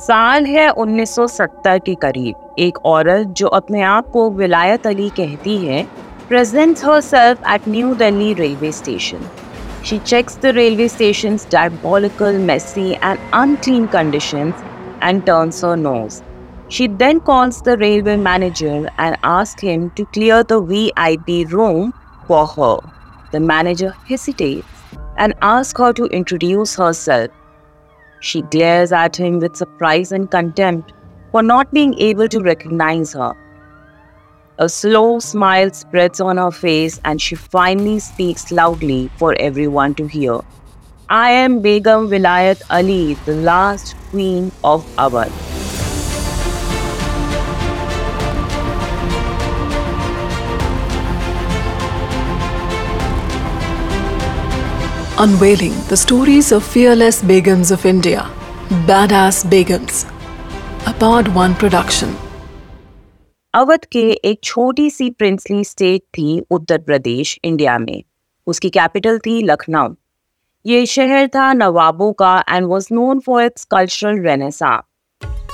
साल है 1970 के करीब। एक औरत जो अपने आप को विलायत अली कहती है present herself at New Delhi railway station she checks the railway station diabolical messy and unclean condition and turns her nose she then calls the railway manager and ask him to clear the V I P room for her the manager hesitate and ask her to introduce herself She glares at him with surprise and contempt for not being able to recognize her. A slow smile spreads on her face and she finally speaks loudly for everyone to hear. I am Begum Vilayat Ali, the last queen of Awadh. Unveiling the stories of fearless Begums of India, Badass Begums, a Part 1 production. Awadh के एक छोटी सी princely state थी Uttar Pradesh India में। उसकी capital थी लखनऊ। ये शहर था नवाबों का and was known for its cultural renaissance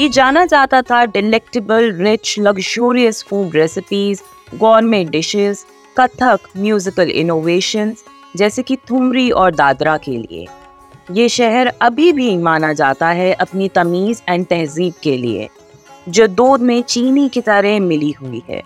ये जाना जाता था delectable rich luxurious food recipes government dishes Kathak musical innovations जैसे कि थुमरी और दादरा के लिए। ये शहर अभी भी माना जाता है अपनी तमीज़ एंड तहजीब के लिए, जो दूध में चीनी की तरह मिली हुई है।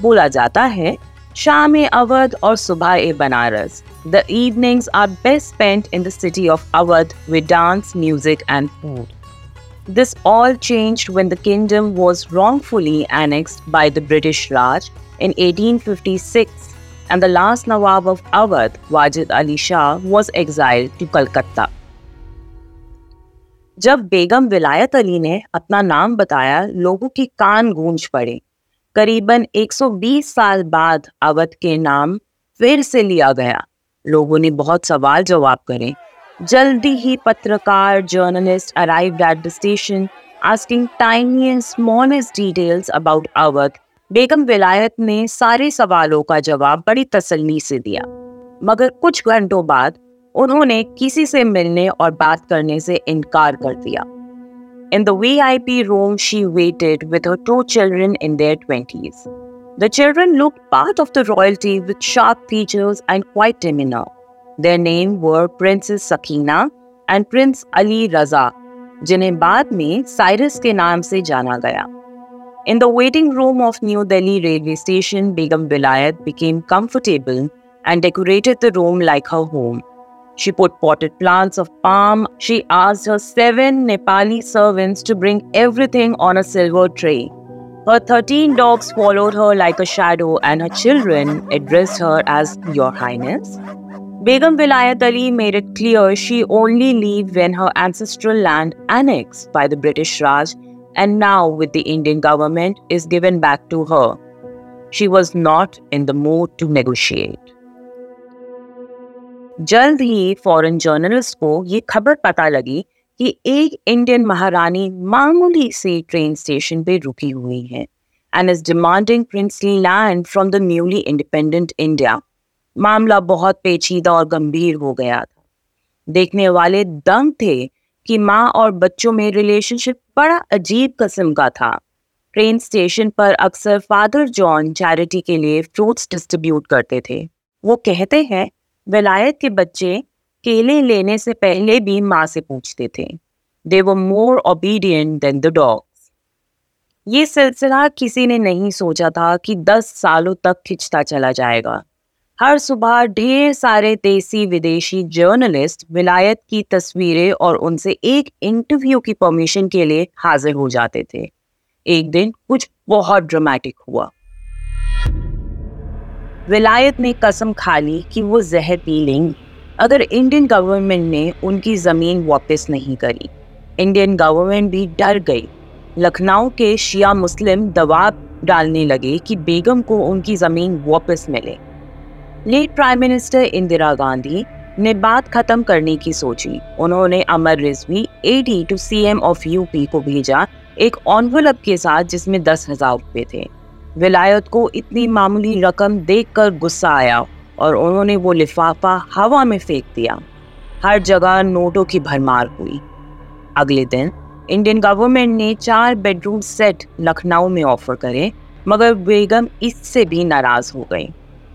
बोला जाता है शाम अवध और सुबह ए Banaras, the evenings are best spent in the city of Awadh with dance, music and food. This all changed when the kingdom was wrongfully annexed by the British Raj in 1856 and the last Nawab of Awadh, Wajid Ali Shah, was exiled to Calcutta. जब बेगम विलायत अली ने अपना नाम बताया लोगों की कान गूंज पड़े। करीबन 120 साल बाद अवध के नाम फिर से लिया गया। लोगों ने बहुत सवाल जवाब करे। जल्दी ही पत्रकार journalist arrived at the station asking tiny and smallest details about Awadh. Begum Wilayat ने सारे सवालों का जवाब बड़ी तसल्ली से दिया। मगर कुछ घंटों बाद उन्होंने किसी से मिलने और बात करने से इनकार कर दिया। In the V I P room she waited with two children in their twenties the children look part of the royalty with sharp features and quite tamer their name were princess Sakina and prince Ali Raza जिन्हें बाद में Cyrus के नाम से जाना गया। In the waiting room of New Delhi railway station, Begum Vilayat became comfortable and decorated the room like her home. She put potted plants of palm. She asked her seven Nepali servants to bring everything on a silver tray. Her 13 dogs followed her like a shadow, and her children addressed her as Your Highness. Begum Vilayat Ali made it clear she only leave when her ancestral land annexed by the British Raj and now with the Indian government is given back to her. She was not in the mood to negotiate. जल्द ही foreign journalist को ये खबर पता लगी कि एक Indian महारानी मामूली से ट्रेन स्टेशन पे रुकी हुई है and is demanding princely land from the newly independent India मामला बहुत पेचीदा और गंभीर हो गया था देखने वाले दंग थे कि माँ और बच्चों में रिलेशनशिप बड़ा अजीब कस्म का था। ट्रेन स्टेशन पर अक्सर फादर जॉन चैरिटी के लिए फ्रूट्स डिस्ट्रीब्यूट करते थे। वो कहते हैं, विलायत के बच्चे केले लेने से पहले भी माँ से पूछते थे। दे वो more obedient than the dogs ये सिलसिला किसी ने नहीं सोचा था कि दस सालों तक खिंचता चला जाएगा। हर सुबह ढेर सारे देसी विदेशी जर्नलिस्ट विलायत की तस्वीरें और उनसे एक इंटरव्यू की परमिशन के लिए हाजिर हो जाते थे। एक दिन कुछ बहुत ड्रामेटिक हुआ। विलायत ने कसम खा ली कि वो जहर पी लेंगी। अगर इंडियन गवर्नमेंट ने उनकी ज़मीन वापस नहीं करी इंडियन गवर्नमेंट भी डर गई। लखनऊ के शिया मुस्लिम दबाव डालने लगे कि बेगम को उनकी ज़मीन वापस मिले। Late prime minister Indira Gandhi ने बात खत्म करने की सोची। उन्होंने Amar Rizvi aide to CM of UP को भेजा एक ऑनवलप के साथ जिसमें दस हज़ार रुपये थे। विलायत को इतनी मामूली रकम देखकर गुस्सा आया और उन्होंने वो लिफाफा हवा में फेंक दिया। हर जगह नोटों की भरमार हुई। अगले दिन इंडियन गवर्नमेंट ने चार बेडरूम सेट लखनऊ में ऑफ़र करे, मगर बेगम इससे भी नाराज़ हो गई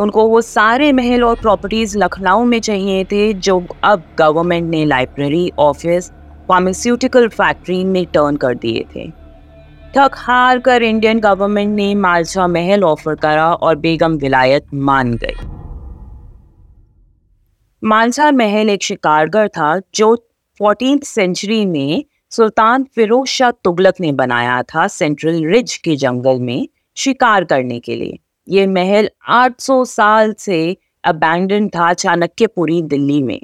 उनको वो सारे महल और प्रॉपर्टीज़ लखनऊ में चाहिए थे, जो अब गवर्नमेंट ने लाइब्रेरी ऑफ़िस फार्मास्यूटिकल फैक्ट्री में टर्न कर दिए थे। थक हार कर इंडियन गवर्नमेंट ने मालशा महल ऑफ़र करा और बेगम विलायत मान गई मालशा महल एक शिकारगर था, जो फोर्टीन सेंचुरी में सुल्तान फिरोज शाह तुगलक ने बनाया था सेंट्रल रिज के जंगल में शिकार करने के लिए। ये महल 800 साल से अबैंडन था चाणक्यपुरी, दिल्ली में।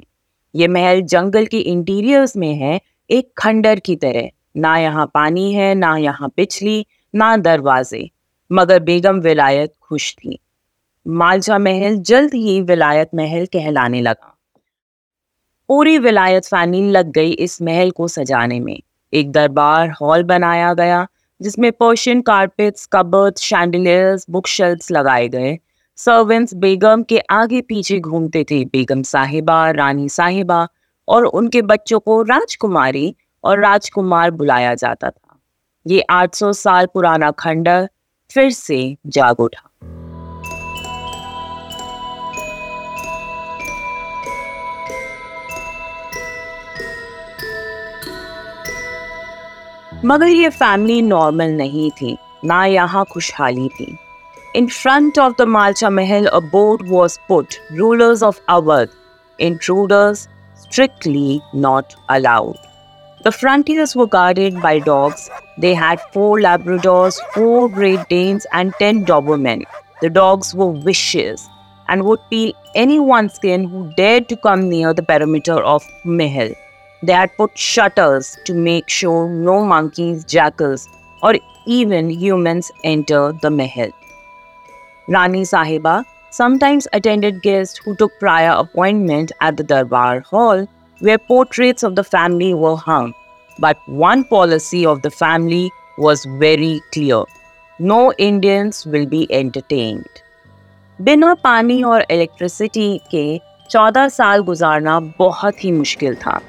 ये महल जंगल के इंटीरियर्स में है, एक खंडर की तरह। ना यहाँ पानी है, ना यहाँ पिछली ना दरवाजे। मगर बेगम विलायत खुश थी। मालजा महल जल्द ही विलायत महल कहलाने लगा। पूरी विलायत फैमिली लग गई इस महल को सजाने में। एक दरबार हॉल बनाया गया जिसमें Persian carpets cupboard chandeliers book shelves लगाए गए। सर्वेंट्स बेगम के आगे पीछे घूमते थे। बेगम साहिबा, रानी साहिबा और उनके बच्चों को राजकुमारी और राजकुमार बुलाया जाता था। ये 800 साल पुराना खंडर फिर से जाग उठा। मगर ये फैमिली नॉर्मल नहीं थी ना यहाँ खुशहाली थी In front of the Malcha Mahal, a board was put rulers of Awadh, intruders strictly not allowed. The frontiers were guarded by dogs. They had four Labradors, four Great Danes, and ten Dobermen. The dogs were vicious and would peel anyone's skin who dared to come near the perimeter of Mahal. They had put shutters to make sure no monkeys, jackals, or even humans enter the Mahal. Rani Sahiba sometimes attended guests who took prior appointment at the Darbar Hall where portraits of the family were hung. But one policy of the family was very clear. No Indians will be entertained. बिना पानी और electricity के 14 साल गुजारना बहुत ही मुश्किल था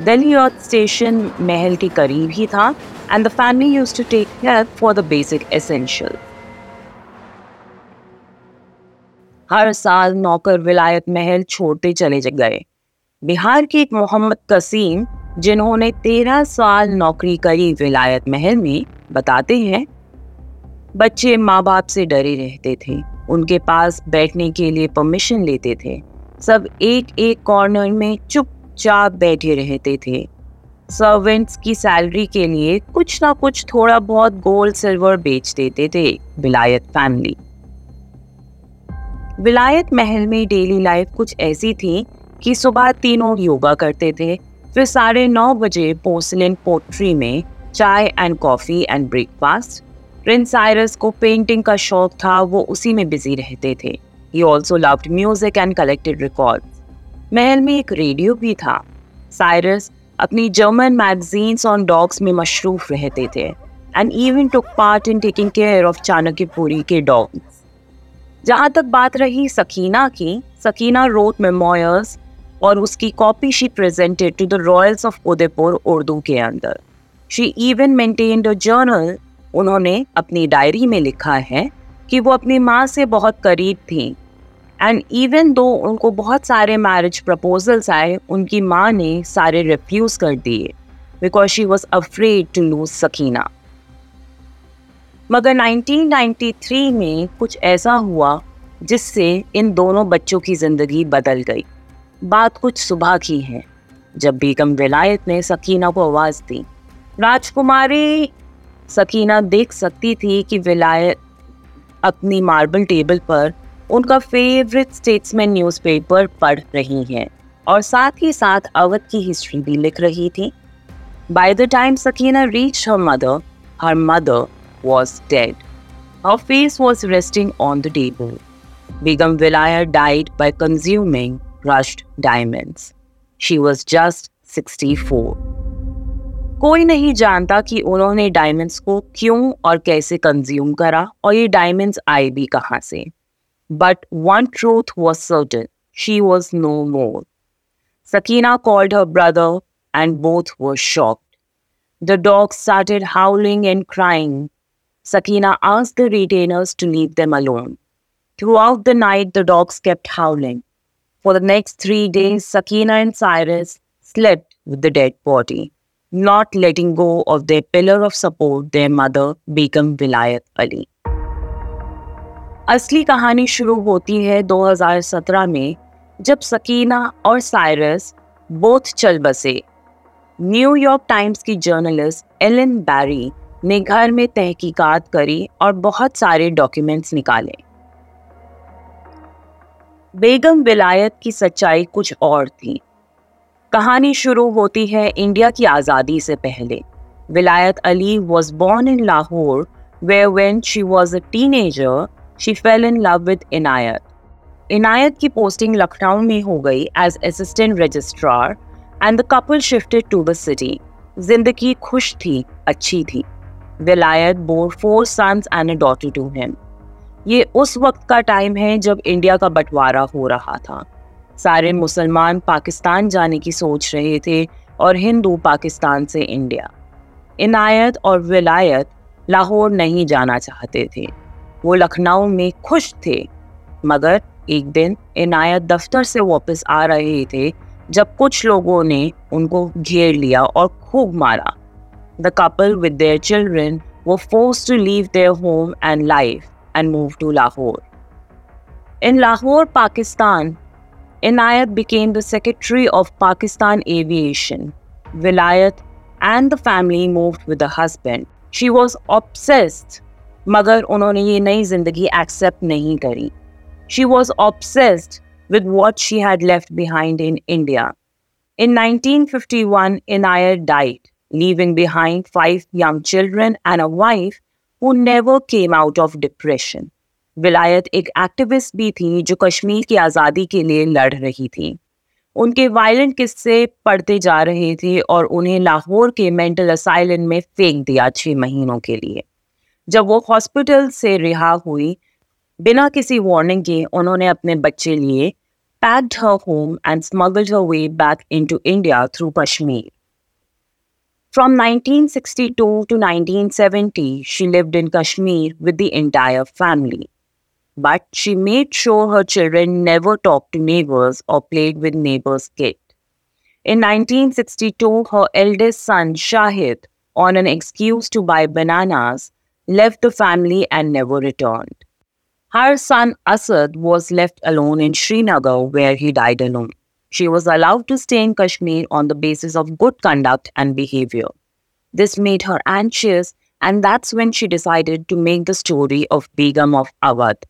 Delhi earth station महल के करीब ही था and the family use to take help for the basic essential हर साल नौकर विलायत महल छोड़ते चले गए। बिहार के एक मोहम्मद कसीम, जिन्होंने तेरह साल नौकरी करी विलायत महल में, बताते हैं, बच्चे माँ बाप से डरे रहते थे। उनके पास बैठने के लिए परमिशन लेते थे। सब एक एक कॉर्नर में चुप चुपचाप बैठे रहते थे। सर्वेंट्स की सैलरी के लिए कुछ ना कुछ थोड़ा बहुत गोल्ड सिल्वर बेच देते थे विलायत फैमिली विलायत महल में डेली लाइफ कुछ ऐसी थी कि सुबह तीनों योगा करते थे, फिर साढ़े नौ बजे पोर्सलिन पोट्री में चाय and coffee and breakfast prince Cyrus को पेंटिंग का शौक था, वो उसी में बिज़ी रहते थे। He also loved music and collected record महल में एक रेडियो भी था। साइरस अपनी जर्मन मैगजीन्स ऑन डॉग्स में मशरूफ रहते थे and even took part in taking care of Chanakyapuri के डॉग्स जहाँ तक बात रही सकीना की, सकीना रोट मेमोयर्स और उसकी copy she presented to the royals of Udaipur Urdu के अंदर। She even maintained a journal उन्होंने अपनी डायरी में लिखा है कि वो अपनी माँ से बहुत करीब थी। एंड इवन दो उनको बहुत सारे मैरिज प्रपोजल्स आए, उनकी माँ ने सारे रिफ्यूज़ कर दिए because she was afraid to lose Sakina मगर 1993 में कुछ ऐसा हुआ, जिससे इन दोनों बच्चों की ज़िंदगी बदल गई। बात कुछ सुबह की है, जब बेगम विलायत ने सकीना को आवाज़ दी। राजकुमारी सकीना देख सकती थी कि विलायत अपनी मार्बल टेबल पर उनका फेवरेट स्टेट्समैन न्यूज़पेपर पढ़ रही हैं और साथ ही साथ अवध की हिस्ट्री भी लिख रही थी by the time Sakina reach her mother her mother was dead Her face was resting on the table. Begum Vilaya died by consuming crushed diamonds. She was just 64. कोई नहीं जानता कि उन्होंने डायमंड्स को क्यों और कैसे कंज्यूम करा और ये डायमंड्स आए भी कहाँ से But one truth was certain she was no more. Sakina called her brother, and both were shocked. The dogs started howling and crying. Sakina asked the retainers to leave them alone. Throughout the night, the dogs kept howling. For the next three days, Sakina and Cyrus slept with the dead body, not letting go of their pillar of support, their mother, Begum Vilayat Ali. असली कहानी शुरू होती है 2017 में, जब सकीना और Cyrus both चल बसे। न्यूयॉर्क टाइम्स की जर्नलिस्ट एलन बैरी ने घर में तहकीकात करी और बहुत सारे डॉक्यूमेंट्स निकाले। बेगम विलायत की सच्चाई कुछ और थी। कहानी शुरू होती है इंडिया की आज़ादी से पहले। Wilayat Ali was born in Lahore where when she was a teenager she fell in love with Inayat Inayat की पोस्टिंग लखनऊ में हो गई as assistant registrar and the couple shifted to the city ज़िंदगी खुश थी, अच्छी थी। Wilayat bore four sons and a daughter to him ये उस वक्त का टाइम है जब इंडिया का बंटवारा हो रहा था। सारे मुसलमान पाकिस्तान जाने की सोच रहे थे और हिंदू पाकिस्तान से इंडिया इनायत और विलायत लाहौर नहीं जाना चाहते थे। वो लखनऊ में खुश थे मगर एक दिन इनायत दफ्तर से वापस आ रहे थे, जब कुछ लोगों ने उनको घेर लिया और खूब मारा the couple with their children वो force to leave their home and life and move to Lahore in Lahore Pakistan Inayat became the secretary of Pakistan Aviation. Vilayat and the family moved with the husband. She was obsessed मगर उन्होंने ये नई ज़िंदगी accept नहीं करी। She was obsessed with what she had left behind in India in nineteen fifty one in died leaving behind five young children and a wife who never came out of depression Wilayat एक activist भी थी जो कश्मीर की आज़ादी के लिए लड़ रही थी। उनके वायलेंट किस्से पढ़ते जा रहे थे और उन्हें लाहौर के मेंटल असाइलेंट में फेंक दिया छः महीनों के लिए। जब वो हॉस्पिटल से रिहा हुई बिना किसी वार्निंग के उन्होंने अपने बच्चे लिए packed her home and smuggled her way back into India through Kashmir. From 1962 to 1970 she lived in Kashmir with the entire family but she made sure her children never talk to neighbours और played with neighbours kid In 1962, her eldest son Shahid, on an excuse to buy bananas, left the family and never returned. Her son Asad was left alone in Srinagar where he died alone. She was allowed to stay in Kashmir on the basis of good conduct and behavior. This made her anxious, and that's when she decided to make the story of Begum of Awadh.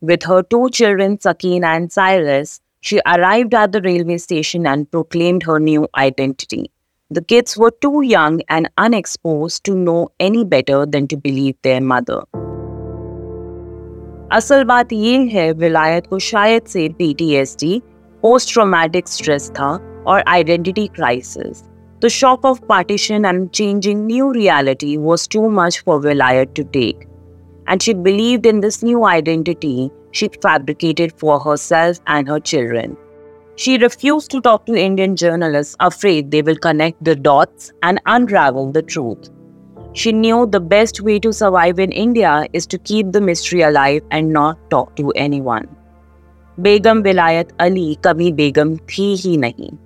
With her two children, Sakina and Cyrus, she arrived at the railway station and proclaimed her new identity. The kids were too young and unexposed to know any better than to believe their mother. असल बात ये है विलायत को शायद से PTSD post traumatic stress था और identity crisis The shock of partition and changing new reality was too much for Vilayat to take. And she believed in this new identity she fabricated for herself and her children. She refused to talk to Indian journalists, afraid they will connect the dots and unravel the truth. She knew the best way to survive in India is to keep the mystery alive and not talk to anyone. Begum Vilayat Ali kabhi Begum thi hi nahi.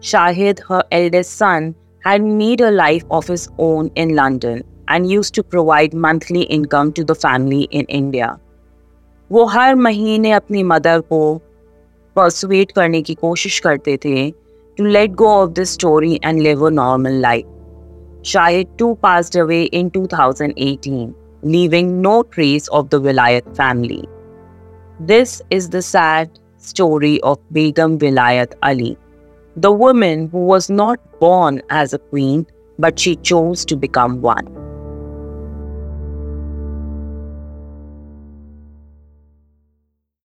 Shahid, her eldest son, had made a life of his own in London and used to provide monthly income to the family in India. वो हर महीने अपनी mother को परसुवेट करने की कोशिश करते थे to let go of the story and live a normal life शायद to pass away in 2018, leaving no trace of the Wilayat family this is the sad story of Begum Wilayat Ali the woman who was not born as a queen but she chose to become one